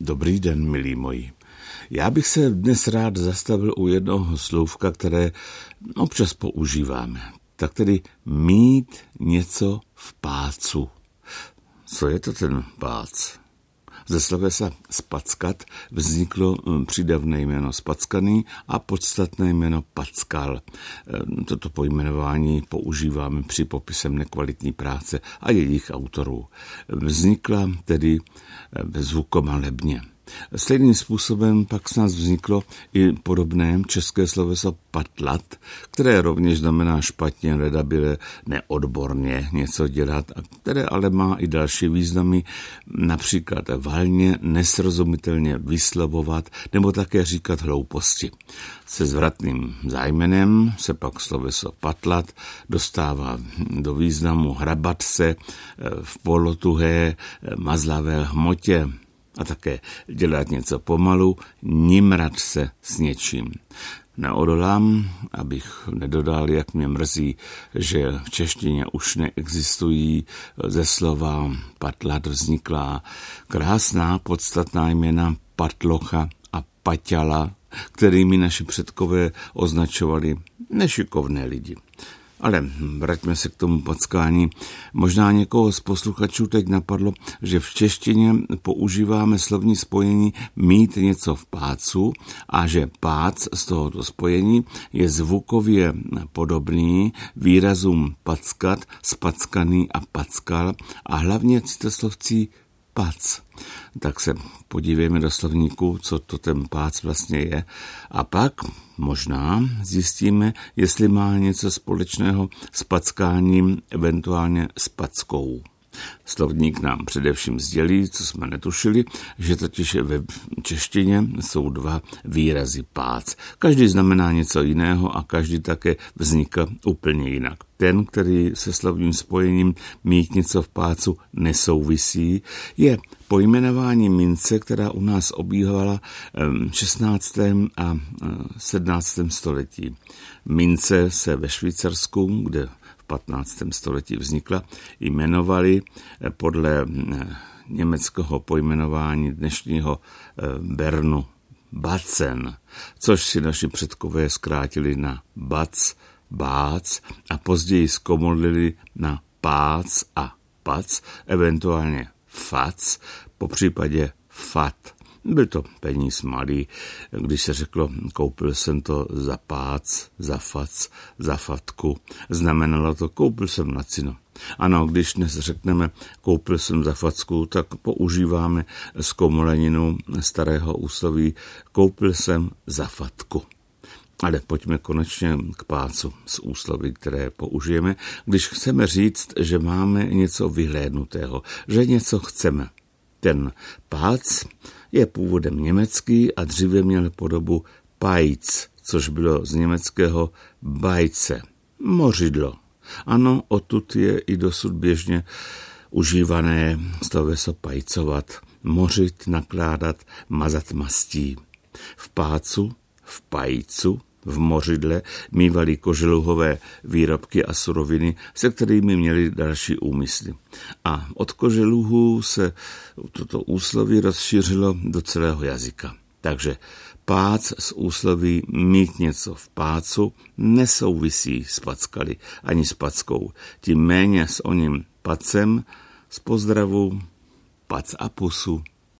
Dobrý den, milí moji. Já bych se dnes rád zastavil u jednoho slovka, které občas používáme. Tak tedy mít něco v pácu. Co je to ten pác? Ze slovesa spackat vzniklo hm, přídavné jméno spackaný a podstatné jméno packal. Hm, toto pojmenování používáme při popisem nekvalitní práce a jejich autorů. Vznikla tedy hm, zvukomalebně. Stejným způsobem pak s nás vzniklo i podobné české sloveso patlat, které rovněž znamená špatně, redabile, neodborně něco dělat, a které ale má i další významy, například valně, nesrozumitelně vyslovovat nebo také říkat hlouposti. Se zvratným zájmenem se pak sloveso patlat dostává do významu hrabat se v polotuhé mazlavé hmotě, a také dělat něco pomalu, nimrat se s něčím. Neodolám, abych nedodal, jak mě mrzí, že v češtině už neexistují ze slova patlat vzniklá krásná podstatná jména patlocha a paťala, kterými naši předkové označovali nešikovné lidi. Ale vraťme se k tomu packání. Možná někoho z posluchačů teď napadlo, že v češtině používáme slovní spojení mít něco v pácu a že pác z tohoto spojení je zvukově podobný výrazům packat, spackaný a packal a hlavně citoslovcí pác. Tak se podívejme do slovníku, co to ten pác vlastně je. A pak možná zjistíme, jestli má něco společného s packáním, eventuálně s packou. Slovník nám především sdělí, co jsme netušili, že totiž ve češtině jsou dva výrazy pác. Každý znamená něco jiného a každý také vzniká úplně jinak. Ten, který se slovním spojením mít něco v pácu nesouvisí, je pojmenování mince, která u nás obývala v 16. a 17. století. Mince se ve Švýcarsku, kde 15. století vznikla, jmenovali eh, podle eh, německého pojmenování dnešního Bernu Bacen, což si naši předkové zkrátili na Bac, Bác a později zkomolili na Pác a Pac, eventuálně Fac, po případě Fat. Byl to peníz malý, když se řeklo, koupil jsem to za pác, za fac, za fatku. Znamenalo to, koupil jsem na cino. Ano, když dnes řekneme, koupil jsem za facku, tak používáme zkomoleninu starého úsloví, koupil jsem za fatku. Ale pojďme konečně k pácu z úslovy, které použijeme, když chceme říct, že máme něco vyhlédnutého, že něco chceme. Ten pác je původem německý a dříve měl podobu pajc, což bylo z německého bajce, mořidlo. Ano, odtud je i dosud běžně užívané sloveso pajcovat, mořit, nakládat, mazat mastí. V pácu, v pajcu v mořidle mývali koželuhové výrobky a suroviny, se kterými měli další úmysly. A od koželuhů se toto úsloví rozšířilo do celého jazyka. Takže pác z úsloví mít něco v pácu nesouvisí s packali ani s packou, tím méně s oním pacem z pozdravu pac a pusu.